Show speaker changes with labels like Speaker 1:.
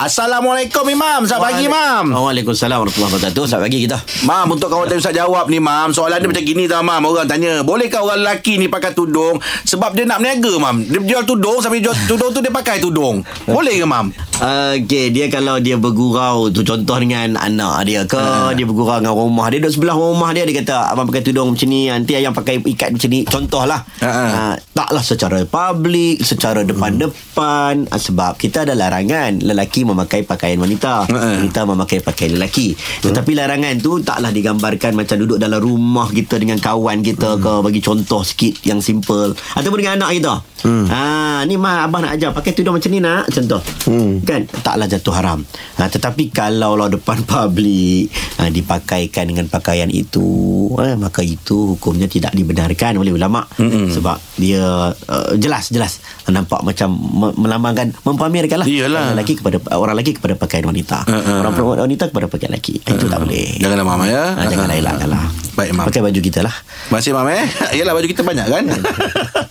Speaker 1: Assalamualaikum Imam Selamat pagi Imam
Speaker 2: Waalaikumsalam warahmatullahi wabarakatuh. Selamat pagi kita.
Speaker 1: Mam untuk kawan tadi Ustaz jawab ni Mam Soalan dia macam gini tau Mam Orang tanya Bolehkah orang lelaki ni pakai tudung Sebab dia nak berniaga Mam Dia jual tudung Sambil jual tudung tu dia pakai tudung Boleh ke Mam
Speaker 2: Okey, dia kalau dia bergurau tu contoh dengan anak dia ke,
Speaker 1: Ha.
Speaker 2: dia bergurau dengan rumah dia duduk sebelah rumah dia dia kata abang pakai tudung macam ni, nanti ayang pakai ikat macam ni. Contohlah.
Speaker 1: Ha, ha.
Speaker 2: Uh, taklah secara public, secara depan-depan uh, sebab kita ada larangan lelaki memakai pakaian wanita,
Speaker 1: ha.
Speaker 2: wanita memakai pakaian lelaki. Tetapi larangan tu taklah digambarkan macam duduk dalam rumah kita dengan kawan kita ke bagi contoh sikit yang simple ataupun dengan anak kita. Hmm. Ha ni mah abang nak ajar pakai tudung macam ni nak contoh. Hmm. Kan taklah jatuh haram. Ha tetapi kalau lah depan publik ha, dipakaikan dengan pakaian itu ha, maka itu hukumnya tidak dibenarkan oleh ulama
Speaker 1: Mm-mm.
Speaker 2: sebab dia uh, jelas jelas nampak macam me- melambangkan mempamerkan lah
Speaker 1: Iyalah.
Speaker 2: orang lelaki kepada orang lelaki kepada pakaian wanita.
Speaker 1: Ha, ha,
Speaker 2: orang perempuan wanita kepada pakaian lelaki. Itu tak boleh.
Speaker 1: Janganlah Mam ya
Speaker 2: Ha, janganlah elakkanlah.
Speaker 1: Baik Mam
Speaker 2: Pakai baju kita lah.
Speaker 1: Masih Mam eh Yelah baju kita banyak kan